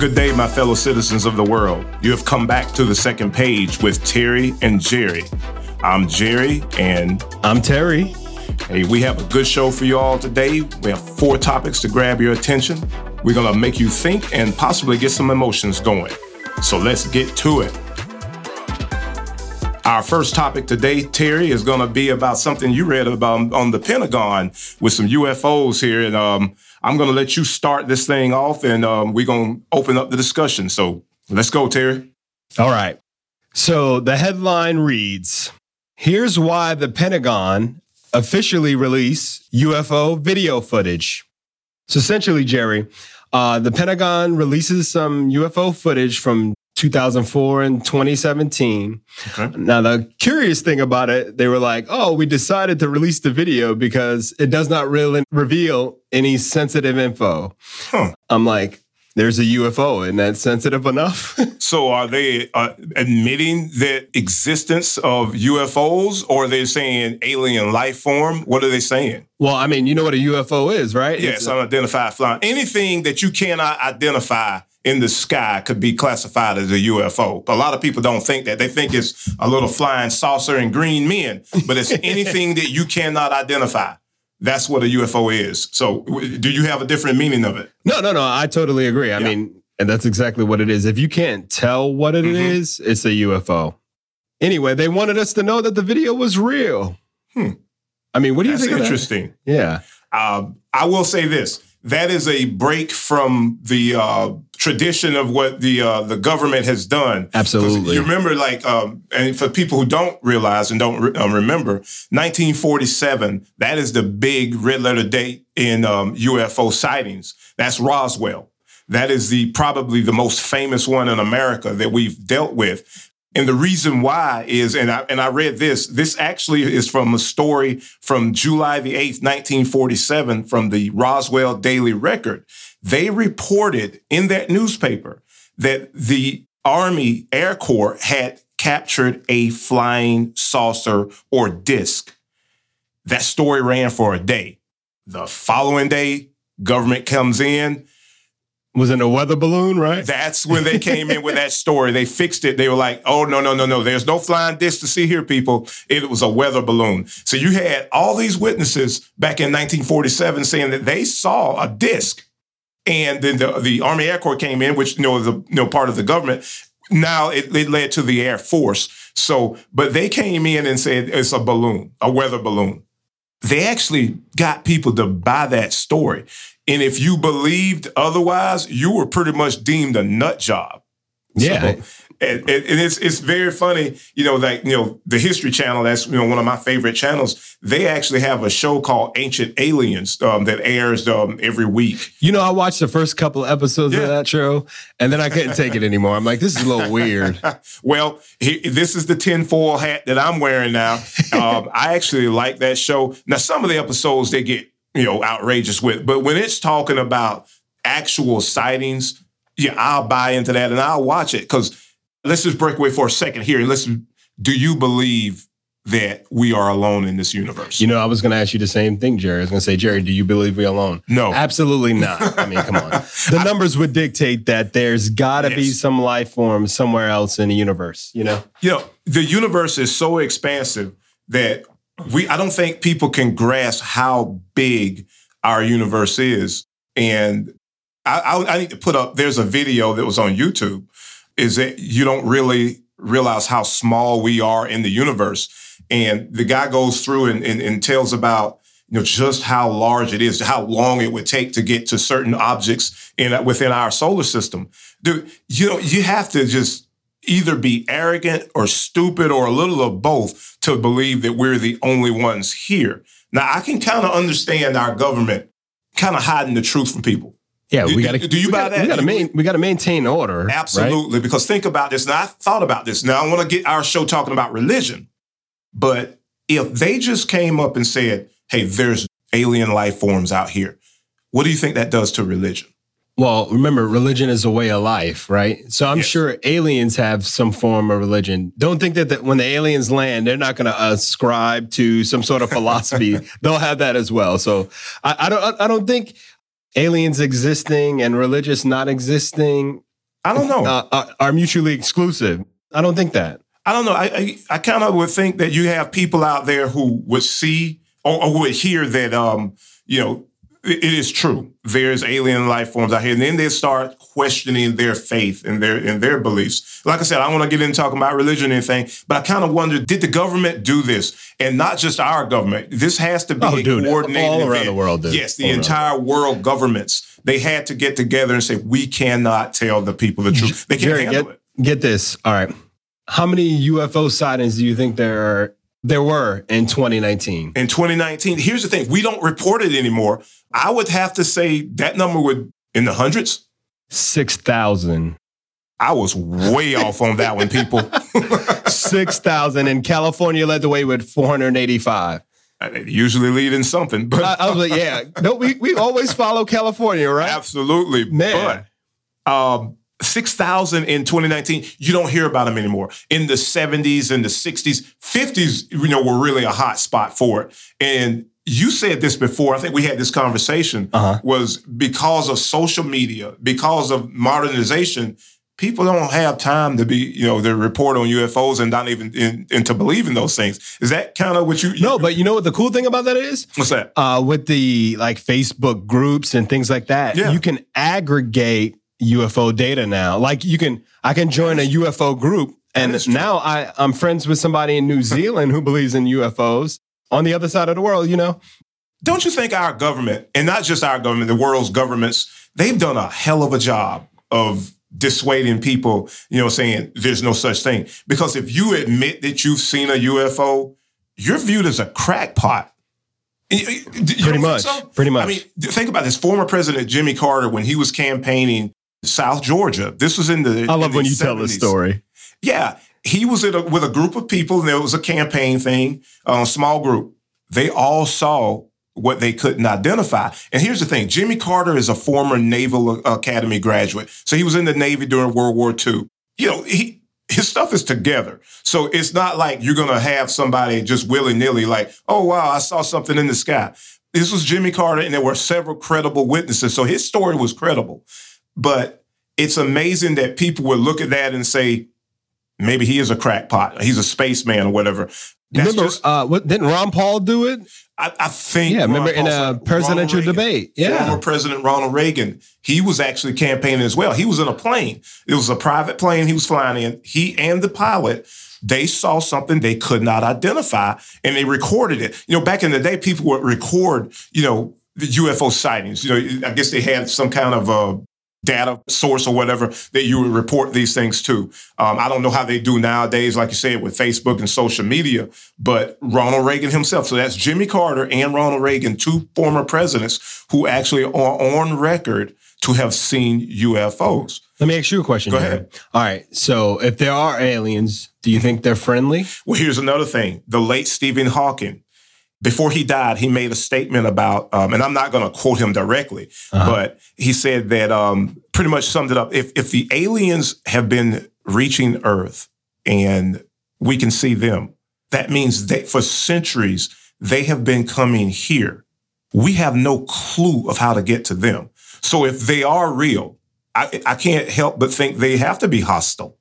Good day, my fellow citizens of the world. You have come back to the second page with Terry and Jerry. I'm Jerry, and I'm Terry. Hey, we have a good show for you all today. We have four topics to grab your attention. We're going to make you think and possibly get some emotions going. So let's get to it. Our first topic today, Terry, is going to be about something you read about on the Pentagon with some UFOs here. And um, I'm going to let you start this thing off and um, we're going to open up the discussion. So let's go, Terry. All right. So the headline reads Here's why the Pentagon officially released UFO video footage. So essentially, Jerry, uh, the Pentagon releases some UFO footage from 2004 and 2017. Okay. Now, the curious thing about it, they were like, oh, we decided to release the video because it does not really reveal any sensitive info. Huh. I'm like, there's a UFO and that's sensitive enough. so are they uh, admitting the existence of UFOs or are they saying alien life form? What are they saying? Well, I mean, you know what a UFO is, right? Yes, unidentified flying. Anything that you cannot identify in the sky could be classified as a UFO. A lot of people don't think that. They think it's a little flying saucer and green men, but it's anything that you cannot identify. That's what a UFO is. So, do you have a different meaning of it? No, no, no. I totally agree. I yeah. mean, and that's exactly what it is. If you can't tell what it mm-hmm. is, it's a UFO. Anyway, they wanted us to know that the video was real. Hmm. I mean, what do you that's think? Interesting. Yeah. Um, I will say this: that is a break from the uh, tradition of what the uh, the government has done. Absolutely. You remember, like, um, and for people who don't realize and don't re- um, remember, 1947. That is the big red letter date in um, UFO sightings. That's Roswell. That is the probably the most famous one in America that we've dealt with. And the reason why is, and I, and I read this, this actually is from a story from July the 8th, 1947 from the Roswell Daily Record. They reported in that newspaper that the Army Air Corps had captured a flying saucer or disc. That story ran for a day. The following day, government comes in, was in a weather balloon, right? That's when they came in with that story. They fixed it. They were like, oh, no, no, no, no. There's no flying disc to see here, people. It was a weather balloon. So you had all these witnesses back in 1947 saying that they saw a disc. And then the, the Army Air Corps came in, which, you know, the you know, part of the government. Now it, it led to the Air Force. So, but they came in and said it's a balloon, a weather balloon. They actually got people to buy that story. And if you believed otherwise, you were pretty much deemed a nut job. Yeah. So, and, and, it's it's very funny, you know, like you know the History Channel. That's you know one of my favorite channels. They actually have a show called Ancient Aliens um, that airs um, every week. You know, I watched the first couple episodes yeah. of that show, and then I couldn't take it anymore. I'm like, this is a little weird. well, he, this is the tinfoil hat that I'm wearing now. Um, I actually like that show. Now, some of the episodes they get you know outrageous with, but when it's talking about actual sightings, yeah, I'll buy into that and I'll watch it because let's just break away for a second here and let's do you believe that we are alone in this universe? You know, I was going to ask you the same thing, Jerry. I was going to say, Jerry, do you believe we're alone? No. Absolutely not. I mean, come on. The numbers would dictate that there's got to yes. be some life form somewhere else in the universe, you know? You know, the universe is so expansive that we I don't think people can grasp how big our universe is. And I, I, I need to put up, there's a video that was on YouTube is that you don't really realize how small we are in the universe. And the guy goes through and, and, and tells about you know just how large it is, how long it would take to get to certain objects in within our solar system. Dude, you know, you have to just either be arrogant or stupid or a little of both to believe that we're the only ones here. Now, I can kind of understand our government kind of hiding the truth from people. Yeah, we got to. Do you buy gotta, that? We got to main, we got to maintain order. Absolutely, right? because think about this. Now, I thought about this. Now, I want to get our show talking about religion, but if they just came up and said, "Hey, there's alien life forms out here," what do you think that does to religion? Well, remember, religion is a way of life, right? So I'm yes. sure aliens have some form of religion. Don't think that, that when the aliens land, they're not going to ascribe to some sort of philosophy. They'll have that as well. So I, I don't, I don't think aliens existing and religious not existing I don't know. Uh, are, are mutually exclusive. I don't think that. I don't know. I I, I kind of would think that you have people out there who would see or, or would hear that um you know it is true. There's alien life forms out here, and then they start questioning their faith and their and their beliefs. Like I said, I don't want to get into talking about religion or anything, but I kind of wonder: Did the government do this, and not just our government? This has to be Oh, dude, coordinated all around event. the world, dude. Yes, the All around entire world governments they had to get together and say we cannot tell the people the truth. They can't Jerry, handle get, it. get this. All right. How many UFO sightings do you think there are, there were in 2019? in 2019. Here's the thing: we don't report it anymore. I would have to say that number would in the hundreds. 6,000. I was way off on that one, people. 6,000. And California led the way with 485. They usually lead in something, but I, I was like, yeah. No, we, we always follow California, right? absolutely. Man. But um, 6,000 in 2019, you don't hear about them anymore. In the 70s and the 60s, 50s, you know, were really a hot spot for it. And you said this before. I think we had this conversation. Uh-huh. Was because of social media, because of modernization, people don't have time to be, you know, to report on UFOs and not even in, and to believe in those things. Is that kind of what you? No, but you know what the cool thing about that is? what's that? Uh, with the like Facebook groups and things like that, Yeah. you can aggregate UFO data now. Like you can, I can join a UFO group, and now I I'm friends with somebody in New Zealand who believes in UFOs on the other side of the world. You know, Don't you think our government, and not just our government, the world's governments, they've done a hell of a job of dissuading people, you know, saying there's no such thing. Because if you admit that you've seen a UFO, you're viewed as a crackpot. You- pretty much, so? pretty much. I mean, think about this. Former President Jimmy Carter, when he was campaigning South Georgia, this was in the. I love when you tell this story. Yeah, he was in a, with a group of people, and there was a campaign thing, a small group. They all saw what they couldn't identify. And here's the thing: Jimmy Carter is a former Naval uh, Academy graduate, so he was in the Navy during World War II. You know, he his stuff is together, so it's not like you're gonna have somebody just willy nilly like, oh wow, I saw something in the sky. This was Jimmy Carter, and there were several credible witnesses, so his story was credible. But it's amazing that people would look at that and say, maybe he is a crackpot. He's a spaceman or whatever. That's remember, just- uh, what, didn't Ron Paul do it? I, I think. Yeah, remember in a presidential Reagan, debate. Yeah. Former President Ronald Reagan, he was actually campaigning as well. He was in a plane. It was a private plane he was flying in. He and the pilot, they saw something they could not identify and they recorded it. You know, back in the day, people would record, you know, the UFO sightings. You know, I guess they had some kind of uh, data source or whatever that you would report these things to. Um, I don't know how they do nowadays, like you said, with Facebook and social media, but Ronald Reagan himself. So that's Jimmy Carter and Ronald Reagan, two former presidents who actually are on record to have seen UFOs. Let me ask you a question. Go Jared. ahead. All right. So if there are aliens, do you think they're friendly? Well, here's another thing. The late Stephen Hawking, before he died, he made a statement about, um, and I'm not going to quote him directly, Uh-huh. but he said that um, pretty much summed it up. If if the aliens have been reaching Earth and we can see them, that means that for centuries they have been coming here. We have no clue of how to get to them. So if they are real, I, I can't help but think they have to be hostile.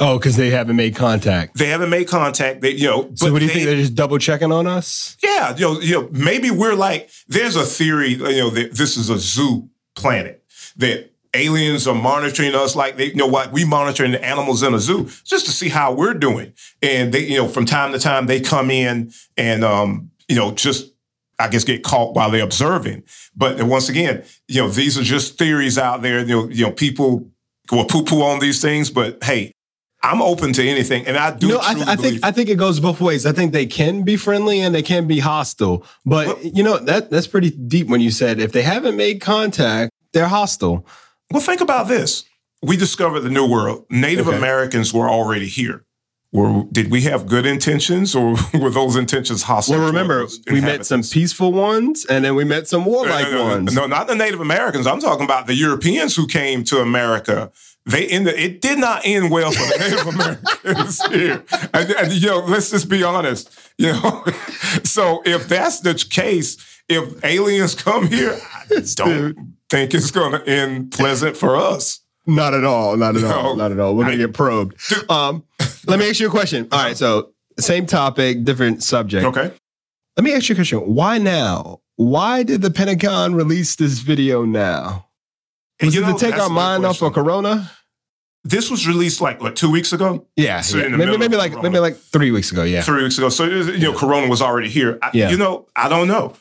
Oh, because they haven't made contact. They haven't made contact. They, you know, So what do you they- think? They're just double checking on us? Yeah, you know, you know, maybe we're like, there's a theory, you know, that this is a zoo planet, that aliens are monitoring us like they, you know what, we monitoring the animals in a zoo just to see how we're doing. And they, you know, from time to time they come in and, um, you know, just, I guess, get caught while they're observing. But once again, you know, these are just theories out there. You know, you know, people will poo-poo on these things, but hey, I'm open to anything, and I do. No, I, truly I think I think it goes both ways. I think they can be friendly and they can be hostile. But Well- you know that that's pretty deep when you said if they haven't made contact, they're hostile. Well, think about this. We discovered the New World. Native Okay. Americans were already here. Were, did we have good intentions or were those intentions hostile? Well, remember we met some peaceful ones and then we met some warlike no, no, no, ones. No, not the Native Americans. I'm talking about the Europeans who came to America. They ended. It did not end well for the Native Americans here. And, and, you know, let's just be honest. You know, so if that's the case, if aliens come here, I don't think it's going to end pleasant for us. Not at all. Not at all. No. Not at all. We're gonna get probed. Um, let me ask you a question. All right, so same topic, different subject. Okay. Let me ask you a question. Why now? Why did the Pentagon release this video now? And Was you it know, to take our mind off of Corona? This was released like what two weeks ago, Yeah, So yeah. maybe maybe like Corona. maybe like three weeks ago. Yeah, three weeks ago. So you know, Corona was already here. I, Yeah. You know, I don't know.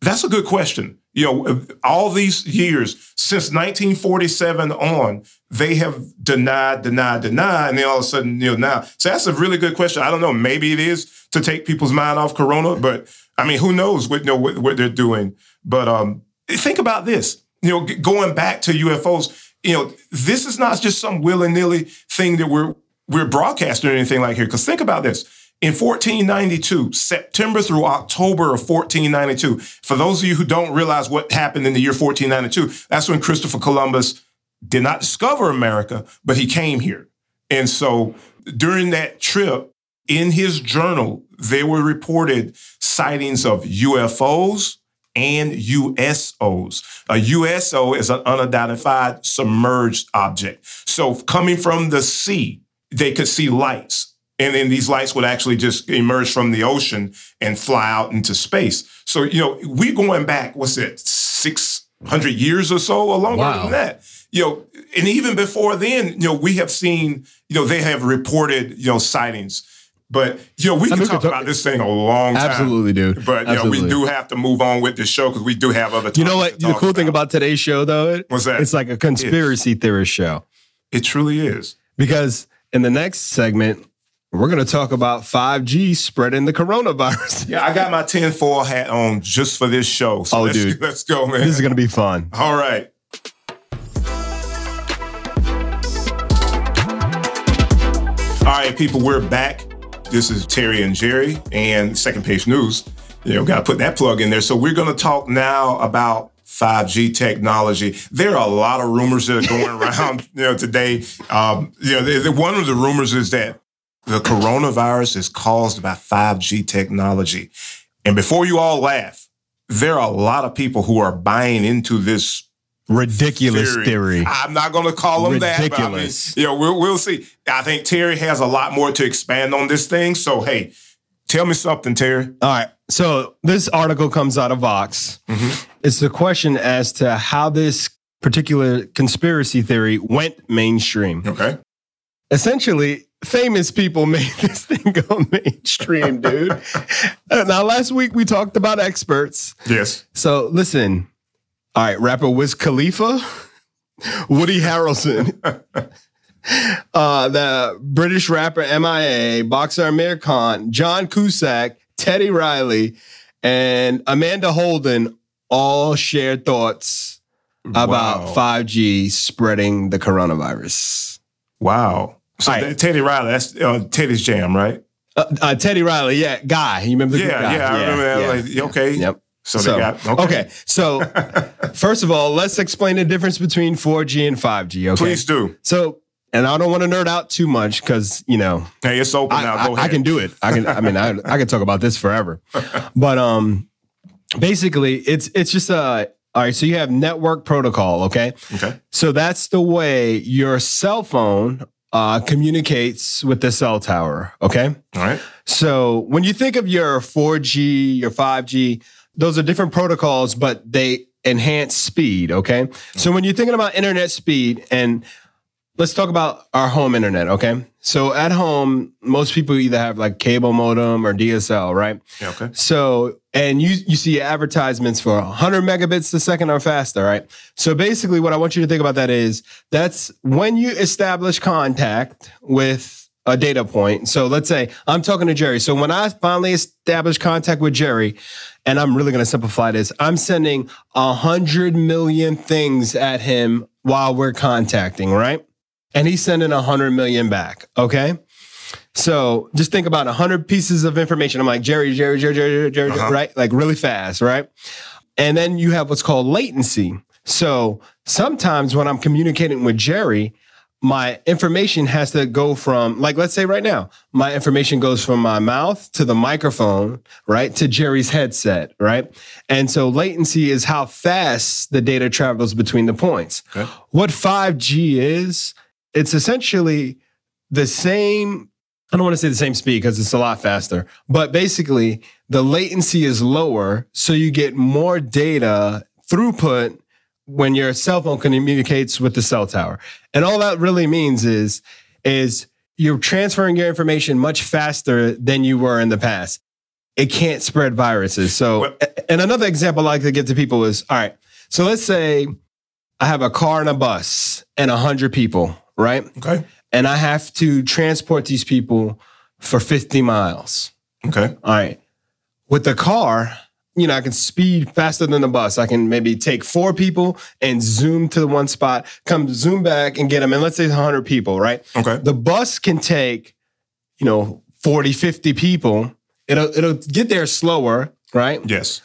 That's a good question. You know, all these years since 1947 on, they have denied, denied, denied, and then all of a sudden, you know, now. So that's a really good question. I don't know. Maybe it is to take people's mind off Corona, but I mean, who knows what you know what, what they're doing? But um, think about this. You know, going back to UFOs. You know, this is not just some willy nilly thing that we're we're broadcasting or anything like here. Because think about this. In 1492, September through October of 1492, for those of you who don't realize what happened in the year 1492, that's when Christopher Columbus did not discover America, but he came here. And so during that trip, in his journal, there were reported sightings of UFOs and USOs. A USO is an unidentified submerged object. So coming from the sea, they could see lights. And then these lights would actually just emerge from the ocean and fly out into space. So, you know, we're going back, what's it, 600 years or so, or longer Wow. than that. You know, and even before then, you know, we have seen, you know, they have reported, you know, sightings. But, you know, we I can mean, we talk about this thing a long time. absolutely, dude. But, you know, we do have to move on with this show because we do have other You know what? The cool thing about today's show, though, it- What's that? it's like a conspiracy theorist show. It truly is. Because in the next segment, we're going to talk about 5G spreading the coronavirus. Yeah, I got my tinfoil hat on just for this show. So Oh, let's, dude. let's go, man. This is going to be fun. All right. All right, people, we're back. This is Terry and Jerry and Second Page News. You know, got to put that plug in there. So we're going to talk now about 5G technology. There are a lot of rumors that are going around, you know, today. Um, you know, one of the rumors is that the coronavirus is caused by 5G technology. And before you all laugh, there are a lot of people who are buying into this Ridiculous theory. I'm not going to call them that. But I mean, Ridiculous. you know, we'll, we'll see. I think Terry has a lot more to expand on this thing. So, hey, tell me something, Terry. All right. So this article comes out of Vox. Mm-hmm. It's a question as to how this particular conspiracy theory went mainstream. Okay. Essentially, famous people made this thing go mainstream, dude. Uh, now, last week we talked about experts. Yes. So listen. All right, rapper Wiz Khalifa, Woody Harrelson, uh, the British rapper MIA, boxer Amir Khan, John Cusack, Teddy Riley, and Amanda Holden all shared thoughts about Wow. 5G spreading the coronavirus. Wow. So right. that- Teddy Riley, that's uh, Teddy's jam, right? Uh, uh, Teddy Riley, yeah, guy. You remember the Yeah, guy? yeah, I remember that. yeah, Like, yeah. okay. Yep. So, they got okay. okay. So first of all, let's explain the difference between 4G and 5G. Okay. Please do. So, and I don't want to nerd out too much because you know Hey, it's open I, now. I- Go I ahead. can do it. I can. I mean, I, I can talk about this forever. But um, basically, it's it's just a all right. So you have network protocol. Okay. Okay. So that's the way your cell phone uh, communicates with the cell tower. Okay. All right. So when you think of your 4G, your 5G, those are different protocols, but they enhance speed. Okay. So when you're thinking about internet speed, and let's talk about our home internet. Okay. So at home, most people either have like cable modem or DSL, right? Yeah, okay. So, and you you see advertisements for 100 megabits a second or faster, right? So basically, what I want you to think about that is that's when you establish contact with a data point. So let's say I'm talking to Jerry. So when I finally establish contact with Jerry, and I'm really going to simplify this, I'm sending a hundred million things at him while we're contacting, right? And he's sending a hundred million back. Okay. So just think about a hundred pieces of information. I'm like Jerry, Jerry, Jerry, Jerry, Jerry, Uh-huh. right? Like really fast, right? And then you have what's called latency. So sometimes when I'm communicating with Jerry, my information has to go from, like, let's say right now, my information goes from my mouth to the microphone, right, to Jerry's headset, right? And so latency is how fast the data travels between the points. Okay. What 5G is, it's essentially the same. I don't want to say the same speed because it's a lot faster, but basically the latency is lower. So you get more data throughput when your cell phone communicates with the cell tower. And all that really means is, is you're transferring your information much faster than you were in the past. It can't spread viruses. So, and another example I like to give to people is, all right, so let's say I have a car and a bus and a hundred people, right? Okay. And I have to transport these people for 50 miles. Okay. All right. With the car, you know, I can speed faster than the bus. I can maybe take four people and zoom to the one spot, come zoom back and get them. And let's say 100 people, right? Okay. The bus can take, you know, 40, 50 people. It'll, it'll get there slower, right? Yes.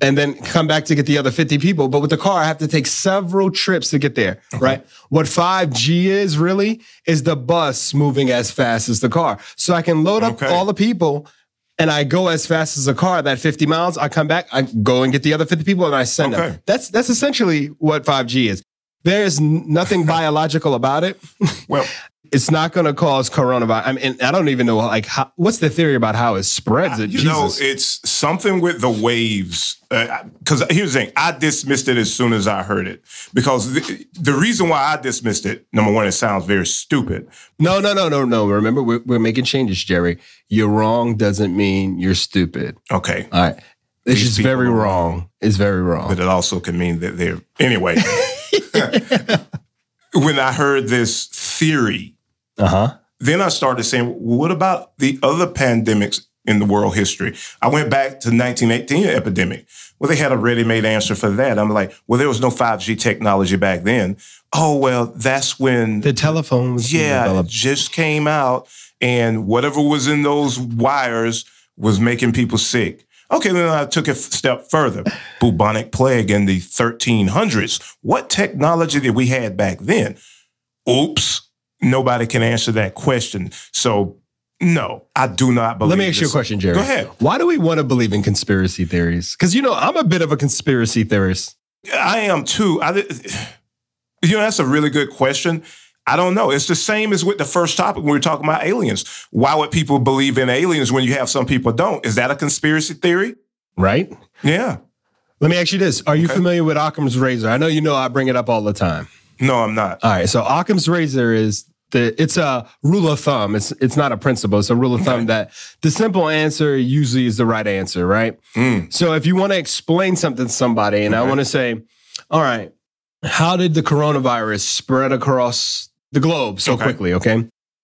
and then come back to get the other 50 people. But with the car, I have to take several trips to get there, right? What 5G is really is the bus moving as fast as the car. So I can load up Okay. all the people and I go as fast as a car, that 50 miles, I come back, I go and get the other 50 people and I send Okay. them. That's that's essentially what 5G is. There is nothing biological about it. Well, It's not going to cause coronavirus. I mean, I don't even know like how, what's the theory about how it spreads. It you know, it's something with the waves. Uh, because here's the thing, I dismissed it as soon as I heard it. Because the, the reason why I dismissed it, number one, it sounds very stupid. No, no, no, no, no. Remember, we're, we're making changes, Jerry. You're wrong doesn't mean you're stupid. Okay. All right. It's These just very are wrong. It's very wrong. But it also can mean that they're. Anyway. when I heard this theory, Uh huh. then I started saying, well, what about the other pandemics in the world history? I went back to 1918 epidemic. Well, they had a ready-made answer for that. I'm like, well, there was no 5G technology back then. Oh, well, that's when The telephone was yeah, developed. just came out, and whatever was in those wires was making people sick. Okay, then I took a step further. Bubonic plague in the 1300s. What technology did we had back then? Oops, nobody can answer that question. So, no, I do not believe. Let me ask you a question, Jerry. Go ahead. Why do we want to believe in conspiracy theories? Because, you know, I'm a bit of a conspiracy theorist. I am too. I, you know, that's a really good question. I don't know. It's the same as with the first topic when we were talking about aliens. Why would people believe in aliens when you have some people don't? Is that a conspiracy theory? Right? Yeah. Let me ask you this. Are you Okay. familiar with Occam's razor? I know you know I bring it up all the time. No, I'm not. All right. So Occam's razor is the it's a rule of thumb. It's it's not a principle. It's a rule of thumb that the simple answer usually is the right answer, right? Mm. So if you want to explain something to somebody, and I want to say, all right, how did the coronavirus spread across the globe so Okay. quickly? Okay.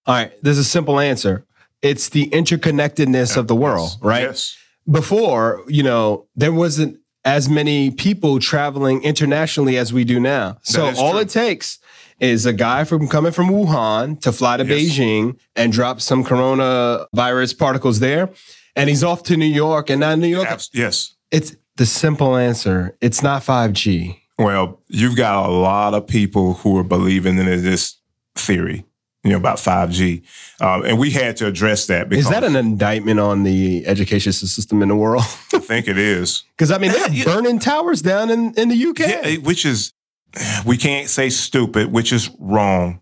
All right. There's a simple answer. It's the interconnectedness of the world, Yes. right? Yes. before, you know, there wasn't as many people traveling internationally as we do now. So all true. it takes is a guy from coming from Wuhan to fly to Yes. Beijing and drop some coronavirus particles there. And he's off to New York. And now New York, Abs- yes. it's the simple answer. It's not 5G. Well, you've got a lot of people who are believing in this theory, you know, about 5G. Um, and we had to address that because Is that an indictment on the education system in the world? I think it is. Because I mean, they're burning towers down in, in the UK. Yeah, which is, we can't say stupid, which is wrong.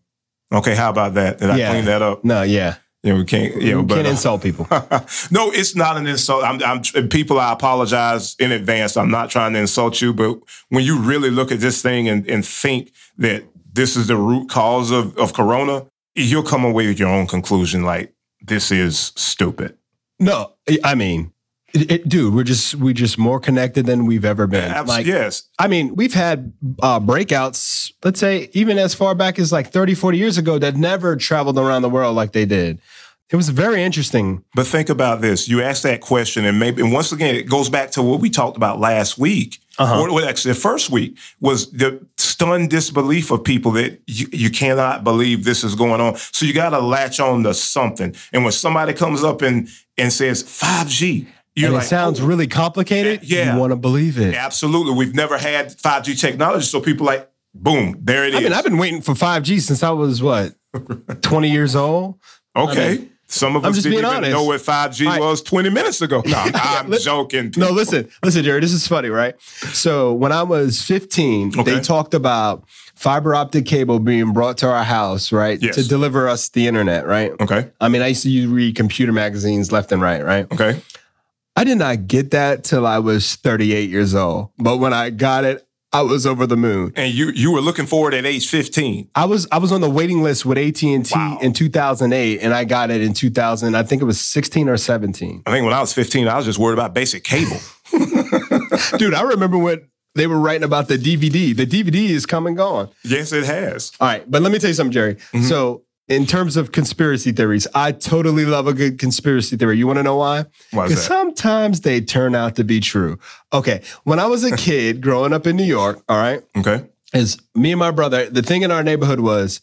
Okay, how about that? Did I clean that up? No, yeah. Yeah, we can't. Yeah, you but can't uh, insult people. no, it's not an insult. I'm, I'm people. I apologize in advance. I'm not trying to insult you, but when you really look at this thing and, and think that this is the root cause of, of Corona, you'll come away with your own conclusion. Like this is stupid. No, I mean, it, it- dude, we're just we're just more connected than we've ever been. Abs- Like, yes, I mean, we've had uh, breakouts. Let's say even as far back as like 30, 40 years ago that never traveled around the world like they did. It was very interesting. but think about this. You asked that question, and maybe and once again, it goes back to what we talked about last week. Uh-huh. Or, actually, the first week was the stunned disbelief of people that you, you cannot believe this is going on. So you got to latch on to something. And when somebody comes up and and says 5G, you're and like, it sounds oh, really complicated. Yeah. You want to believe it. absolutely. We've never had 5G technology, so people like Boom, there it is. I mean, I've been waiting for 5G since I was what, 20 years old. okay. I mean, Some of I'm us didn't even honest. know what 5G I- was 20 minutes ago. No, I'm joking. No, listen, listen, Jerry. This is funny, right? So when I was 15, Okay. they talked about fiber optic cable being brought to our house, right, Yes. to deliver us the internet, right? Okay. I mean, I used to read computer magazines left and right, right? Okay. I did not get that till I was 38 years old, but when I got it, I was over the moon. And you you were looking forward at age 15. I was I was on the waiting list with AT and T Wow. in 2008, and I got it in 2000. I think it was 16 or 17. I think when I was 15, I was just worried about basic cable. Dude, I remember when they were writing about the DVD. The DVD is come and gone. yes, it has. All right, but let me tell you something, Jerry. Mm-hmm. So, in terms of conspiracy theories, I totally love a good conspiracy theory. You want to know why? Why Because sometimes they turn out to be true. Okay, when I was a kid growing up in New York, all right, Okay. is me and my brother, the thing in our neighborhood was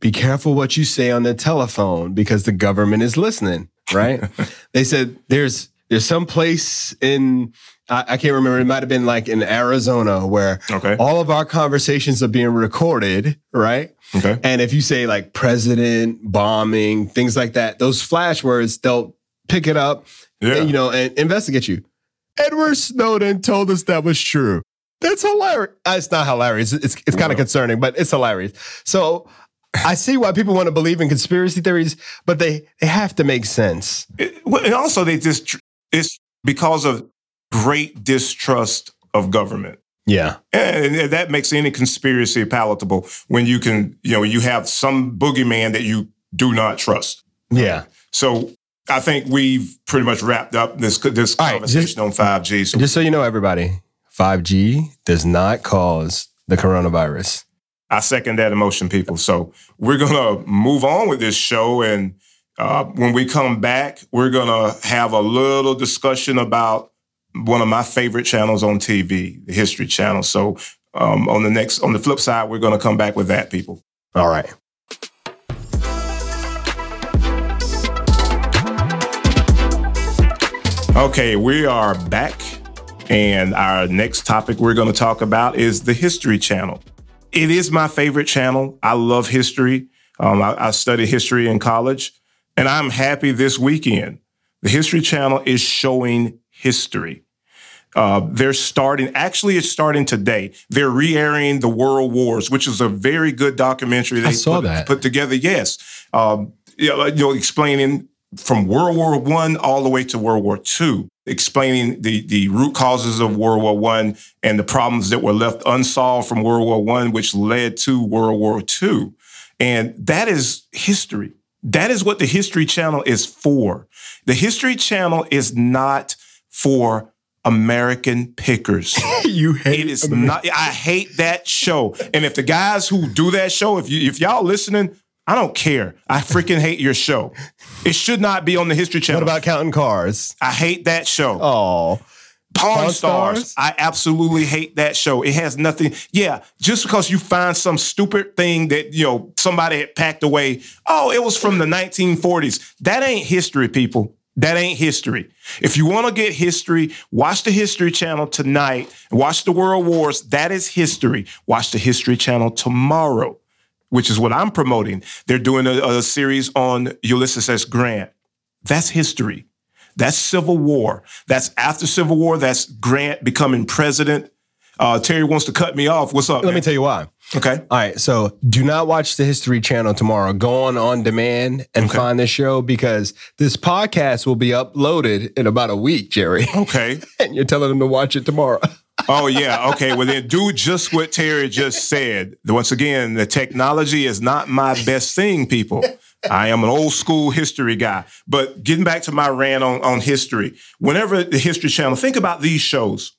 be careful what you say on the telephone because the government is listening, right? they said there's there's some place in I, I can't remember, it might have been like in Arizona where Okay. all of our conversations are being recorded, right? Okay. And if you say like president, bombing, things like that, those flash words, they'll pick it up, Yeah. and, you know, and investigate you. Edward Snowden told us that was true. That's hilarious. Uh, It's not hilarious. It's it's kind of concerning, but it's hilarious. So I see why people want to believe in conspiracy theories, but they they have to make sense. It- well, and also, they just it's because of great distrust of government. Yeah. And that makes any conspiracy palatable when you can, you know, you have some boogeyman that you do not trust. Yeah. So I think we've pretty much wrapped up this this All right, conversation on 5G. So Just so you know, everybody, 5G does not cause the coronavirus. I second that emotion, people. So we're gonna move on with this show, and uh, when we come back, we're gonna have a little discussion about one of my favorite channels on TV, the History Channel. So um, on the next, on the flip side, we're gonna come back with that, people. All right. Okay, we are back, and our next topic we're going to talk about is the History Channel. It is my favorite channel. I love history. Um, I, I studied history in college, and I'm happy this weekend. The History Channel is showing history. Uh, they're starting, actually, it's starting today. They're re airing the World Wars, which is a very good documentary they saw put, that. put together. Yes. Um, you, know, you know, explaining from World War One all the way to World War Two, explaining the the root causes of World War One and the problems that were left unsolved from World War One, which led to World War Two, and that is history. That is what the History Channel is for. The History Channel is not for American pickers. you hate It is not. I hate that show. And if the guys who do that show, if you if y'all listening, I don't care. I freaking hate your show. It should not be on the History Channel. What about counting cars? I hate that show. Oh, Pawn, Pawn Stars. Stars? I absolutely hate that show. It has nothing. Yeah, just because you find some stupid thing that you know somebody had packed away. Oh, it was from the 1940s. That ain't history, people. That ain't history. If you want to get history, watch the History Channel tonight. Watch the World Wars. That is history. Watch the History Channel tomorrow, which is what I'm promoting. They're doing a, a series on Ulysses S. Grant. That's history. That's Civil War. That's after Civil War. That's Grant becoming president. Uh, Terry wants to cut me off. What's up? let me tell you why. okay. All right, so do not watch the History Channel tomorrow. Go on on demand and Okay. find this show because this podcast will be uploaded in about a week, Jerry. Okay. and you're telling them to watch it tomorrow. Oh yeah. Okay. Well then, do just what Terry just said. Once again, the technology is not my best thing, people. I am an old school history guy. But getting back to my rant on, on history, whenever the History Channel, think about these shows.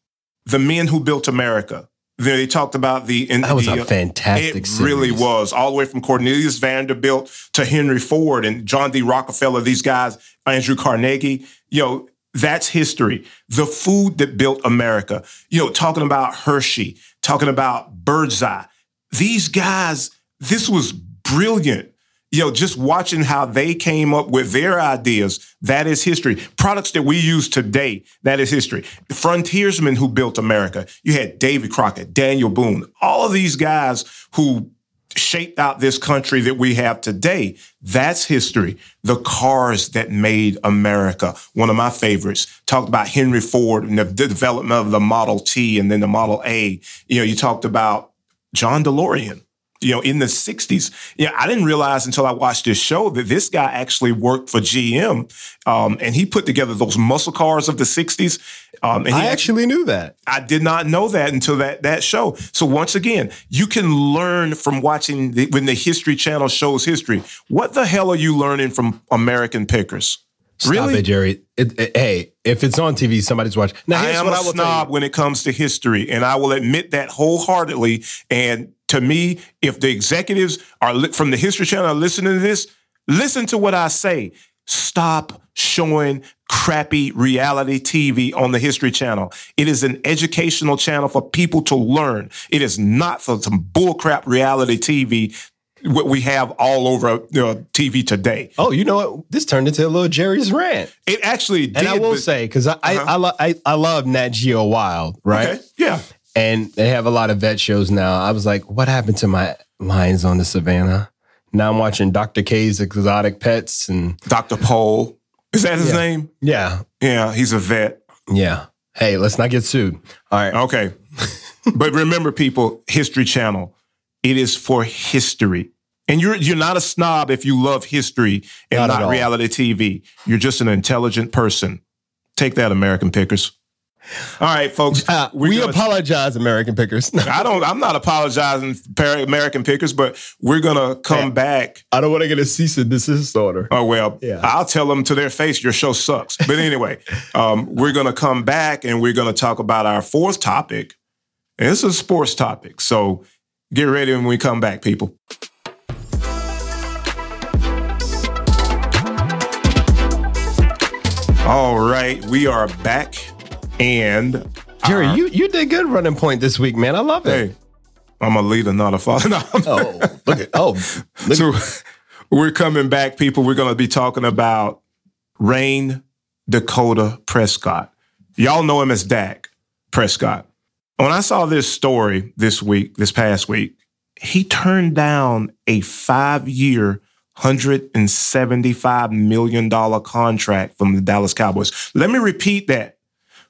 The Men Who Built America. They talked about the in, That was the, a fantastic It really was, all the way from Cornelius Vanderbilt to Henry Ford and John D. Rockefeller. These guys, Andrew Carnegie. You know, that's history. The food that built America. You know, talking about Hershey, talking about Birdseye. These guys, this was brilliant. You know, just watching how they came up with their ideas, that is history. Products that we use today, that is history. The frontiersmen who built America, you had Davy Crockett, Daniel Boone, all of these guys who shaped out this country that we have today. That's history. The cars that made America, one of my favorites, talked about Henry Ford and the development of the Model T and then the Model A. You know, you talked about John DeLorean you know, in the 60s. Yeah, I didn't realize until I watched this show that this guy actually worked for GM um, and he put together those muscle cars of the 60s. Um, and I actually knew that. I did not know that until that, that show. So once again, you can learn from watching the, when the History Channel shows history. What the hell are you learning from American pickers? Stop really? it, Jerry. It, it, hey, if it's on TV, somebody's watching. Now, I am a snob when it comes to history, and I will admit that wholeheartedly. And to me, if the executives are li- from the History Channel are listening to this, listen to what I say. Stop showing crappy reality TV on the History Channel. It is an educational channel for people to learn. It is not for some bullcrap reality TV what we have all over TV today. Oh, you know what? This turned into a little Jerry's rant. It actually did. And I will but, say, because I, uh-huh. I, I, lo- I, I, love Nat Geo Wild, right? Okay. Yeah and they have a lot of vet shows now. I was like, what happened to my Lions on the Savannah? Now I'm watching Dr. K's Exotic Pets and Dr. Pol. Is that his yeah. name? Yeah. Yeah, he's a vet. Yeah. Hey, let's not get sued. All right. Okay. but remember, people, History Channel, it is for history. And you're you're not a snob if you love history and not, not reality TV. You're just an intelligent person. Take that, American pickers. All right, folks. Uh, we gonna, apologize, American pickers. I don't. I'm not apologizing for American pickers, but we're gonna come back. I don't want to get a cease and desist order. Oh well, yeah. I'll tell them to their face, your show sucks. But anyway, um, we're gonna come back and we're gonna talk about our fourth topic. And it's a sports topic, so get ready when we come back, people. All right, we are back and Jerry, you you did good running point this week, man. I love it. Hey, I'm a leader, not a father. No. Oh, oh, look at oh. Look. So we're coming back, people. We're going to be talking about Rayne Dakota Prescott. Y'all know him as Dak Prescott. When I saw this story this week, this past week, he turned down a five-year, $175 million contract from the Dallas Cowboys. Let me repeat that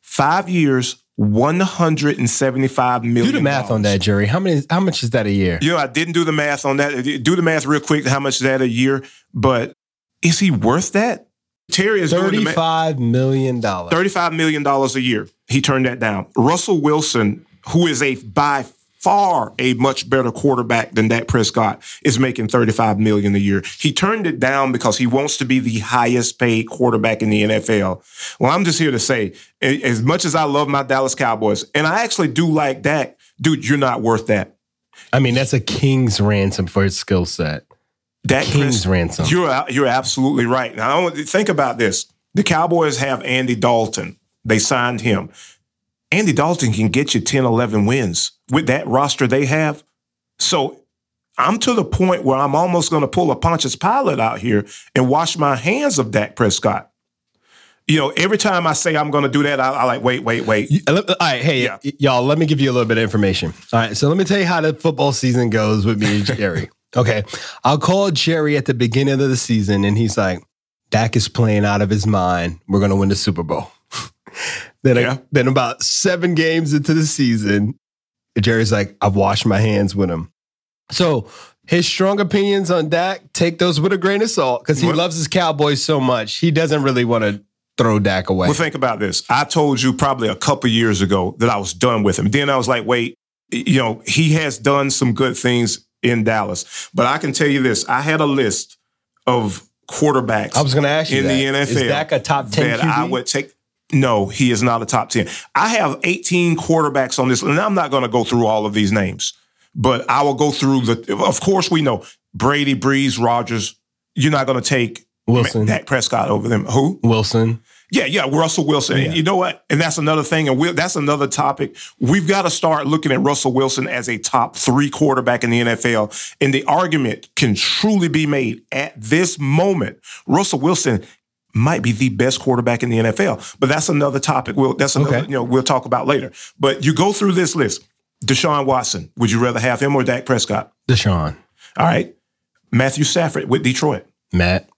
five years, $175 million. Do the math on that, Jerry. How many? How much is that a year? You know, I didn't do the math on that. Do the math real quick. How much is that a year? But is he worth that? Terry is thirty-five million dollars. Thirty-five million dollars a year. He turned that down. Russell Wilson, who is a by far a much better quarterback than Dak Prescott is making 35 million a year. He turned it down because he wants to be the highest paid quarterback in the NFL. Well, I'm just here to say, as much as I love my Dallas Cowboys, and I actually do like Dak, dude, you're not worth that. I mean, that's a king's ransom for his skill set. That king's Chris, ransom. You're you're absolutely right. Now, think about this: the Cowboys have Andy Dalton. They signed him. Andy Dalton can get you 10, 11 wins with that roster they have. So I'm to the point where I'm almost going to pull a Pontius Pilate out here and wash my hands of Dak Prescott. You know, every time I say I'm going to do that, I, I like, wait, wait, wait. All right, hey, yeah. y'all, let me give you a little bit of information. All right, so let me tell you how the football season goes with me and Jerry. okay, I'll call Jerry at the beginning of the season, and he's like, Dak is playing out of his mind. We're going to win the Super Bowl. Then, yeah. then about seven games into the season, Jerry's like, I've washed my hands with him. So his strong opinions on Dak, take those with a grain of salt because he what? loves his Cowboys so much. He doesn't really want to throw Dak away. Well, think about this. I told you probably a couple years ago that I was done with him. Then I was like, wait, you know, he has done some good things in Dallas. But I can tell you this: I had a list of quarterbacks. I was going to ask you in that. the NFL. Is Dak a top ten that QB? I would take. No, he is not a top 10. I have 18 quarterbacks on this, and I'm not going to go through all of these names, but I will go through the. Of course, we know Brady, Brees, Rodgers. You're not going to take Wilson, Dak Prescott over them. Who? Wilson. Yeah, yeah, Russell Wilson. Yeah. You know what? And that's another thing, and we that's another topic. We've got to start looking at Russell Wilson as a top three quarterback in the NFL. And the argument can truly be made at this moment. Russell Wilson might be the best quarterback in the NFL. But that's another topic. We'll that's another, Okay. you know, we'll talk about later. But you go through this list. Deshaun Watson, would you rather have him or Dak Prescott? Deshaun, All right. Matthew Stafford with Detroit. Matt.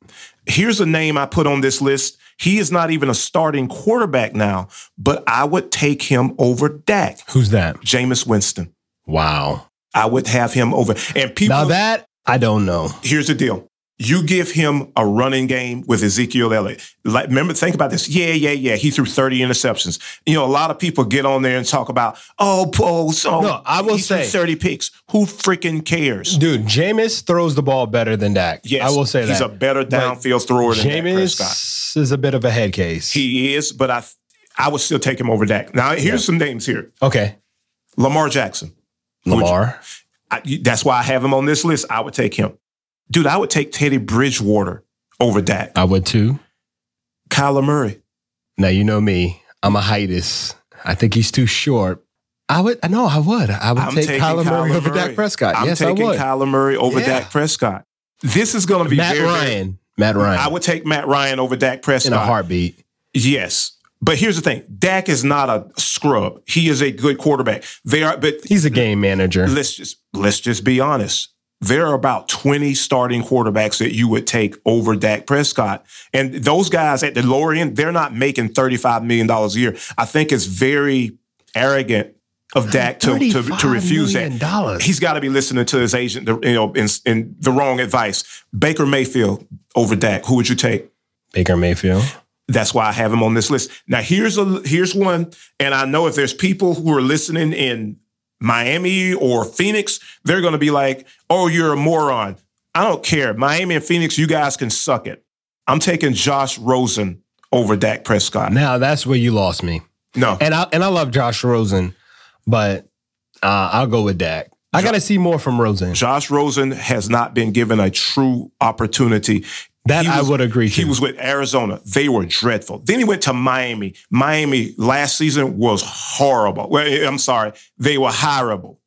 Here's a name I put on this list. He is not even a starting quarterback now, but I would take him over Dak. Who's that? Jameis Winston. Wow. I would have him over. And people, Now that I don't know. here's the deal. You give him a running game with Ezekiel Elliott. Like, remember, think about this. Yeah, yeah, yeah. He threw 30 interceptions. You know, a lot of people get on there and talk about, oh, Paul, so No, I will he threw say- 30 picks. Who freaking cares? Dude, Jameis throws the ball better than Dak. Yes, I will say he's that. a better downfield thrower than Dak Prescott. Is a bit of a head case. He is, but I, I would still take him over Dak. Now, here's some names here: okay. Lamar Jackson. Lamar. I, that's why I have him on this list. I would take him, dude. I would take Teddy Bridgewater over Dak. I would too. Kyler Murray. Now you know me. I'm a heightus. I think he's too short. I would no, I would. I would I'm take taking Kyler Murray Kyler over Murray. Dak Prescott. I'm yes, I taking would. Kyler Murray over Yeah. Dak Prescott. This is going to be Matt very, very- Ryan. Matt Ryan. I would take Matt Ryan over Dak Prescott. in a heartbeat. Yes. But here's the thing: Dak is not a scrub. He is a good quarterback. They are, but He's a game manager. let's just let's just be honest. There are about 20 starting quarterbacks that you would take over Dak Prescott. And those guys at the lower end, they're not making $35 million a year. I think it's very arrogant of uh, Dak to, to, to refuse that. dollars. He's got to be listening to his agent, you know, in, in the wrong advice. Baker Mayfield over Dak. Who would you take? Baker Mayfield. That's why I have him on this list. Now here's a here's one, and I know if there's people who are listening in Miami or Phoenix, they're going to be like, "Oh, you're a moron." I don't care. Miami and Phoenix, you guys can suck it. I'm taking Josh Rosen over Dak Prescott. Now that's where you lost me. No, And I and I love Josh Rosen, but uh, I'll go with Dak. I got to see more from Rosen. Josh Rosen has not been given a true opportunity. That He I would agree to. He was with Arizona. They were dreadful. Then he went to Miami. Miami last season was horrible. Well, eh, I'm sorry, they were horrible.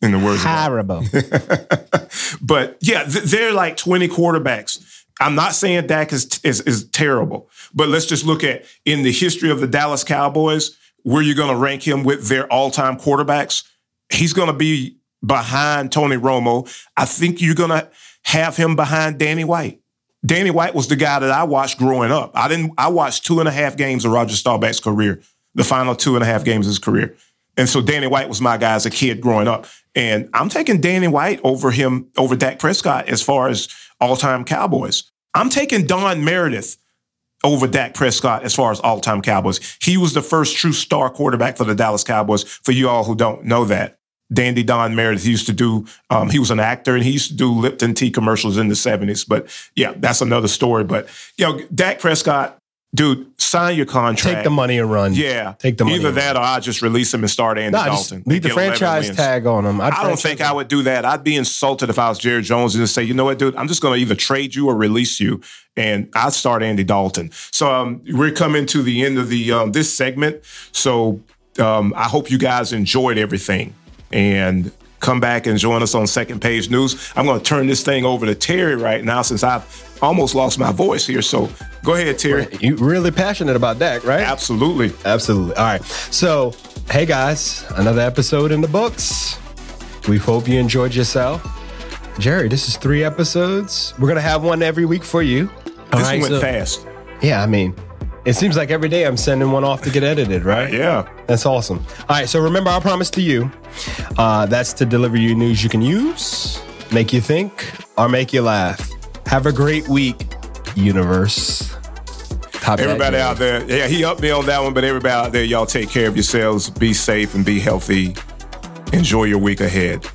In the words of horrible. but yeah, they're like 20 quarterbacks. I'm not saying Dak is, is is terrible, but let's just look at in the history of the Dallas Cowboys, where you're going to rank him with their all-time quarterbacks. He's going to be behind Tony Romo. I think you're going to have him behind Danny White. Danny White was the guy that I watched growing up. I didn't. I watched two and a half games of Roger Staubach's career, the final two and a half games of his career, and so Danny White was my guy as a kid growing up. And I'm taking Danny White over him over Dak Prescott as far as all-time Cowboys. I'm taking Don Meredith over Dak Prescott as far as all-time Cowboys. He was the first true star quarterback for the Dallas Cowboys. For you all who don't know that, Dandy Don Meredith used to do. Um, he was an actor and he used to do Lipton tea commercials in the '70s. But yeah, that's another story. But you know, Dak Prescott, dude, sign your contract. Take the money and run. Yeah, Take the money Either that or I just release him and start Andy Dalton. leave the franchise tag on him. I'd I don't think I would do that. I'd be insulted if I was Jerry Jones and just say, you know what, dude, I'm just going to either trade you or release you, and I'd start Andy Dalton. So um, we're coming to the end of the um, this segment. So um, I hope you guys enjoyed everything and come back and join us on Second Page News. I'm going to turn this thing over to Terry right now since I've almost lost my voice here. So go ahead, Terry. You really passionate about that, right? Absolutely. Absolutely. All right. So, hey guys, another episode in the books. We hope you enjoyed yourself. Jerry, this is three episodes. We're gonna have one every week for you. All This right, went so- fast. Yeah, I mean, it seems like every day I'm sending one off to get edited, right? Yeah. That's awesome. All right, so remember our promise to you. Uh, that's to deliver you news you can use, make you think, or make you laugh. Have a great week, universe. Top Everybody out there, yeah, he upped me on that one, but everybody out there, y'all take care of yourselves, be safe and be healthy. Enjoy your week ahead.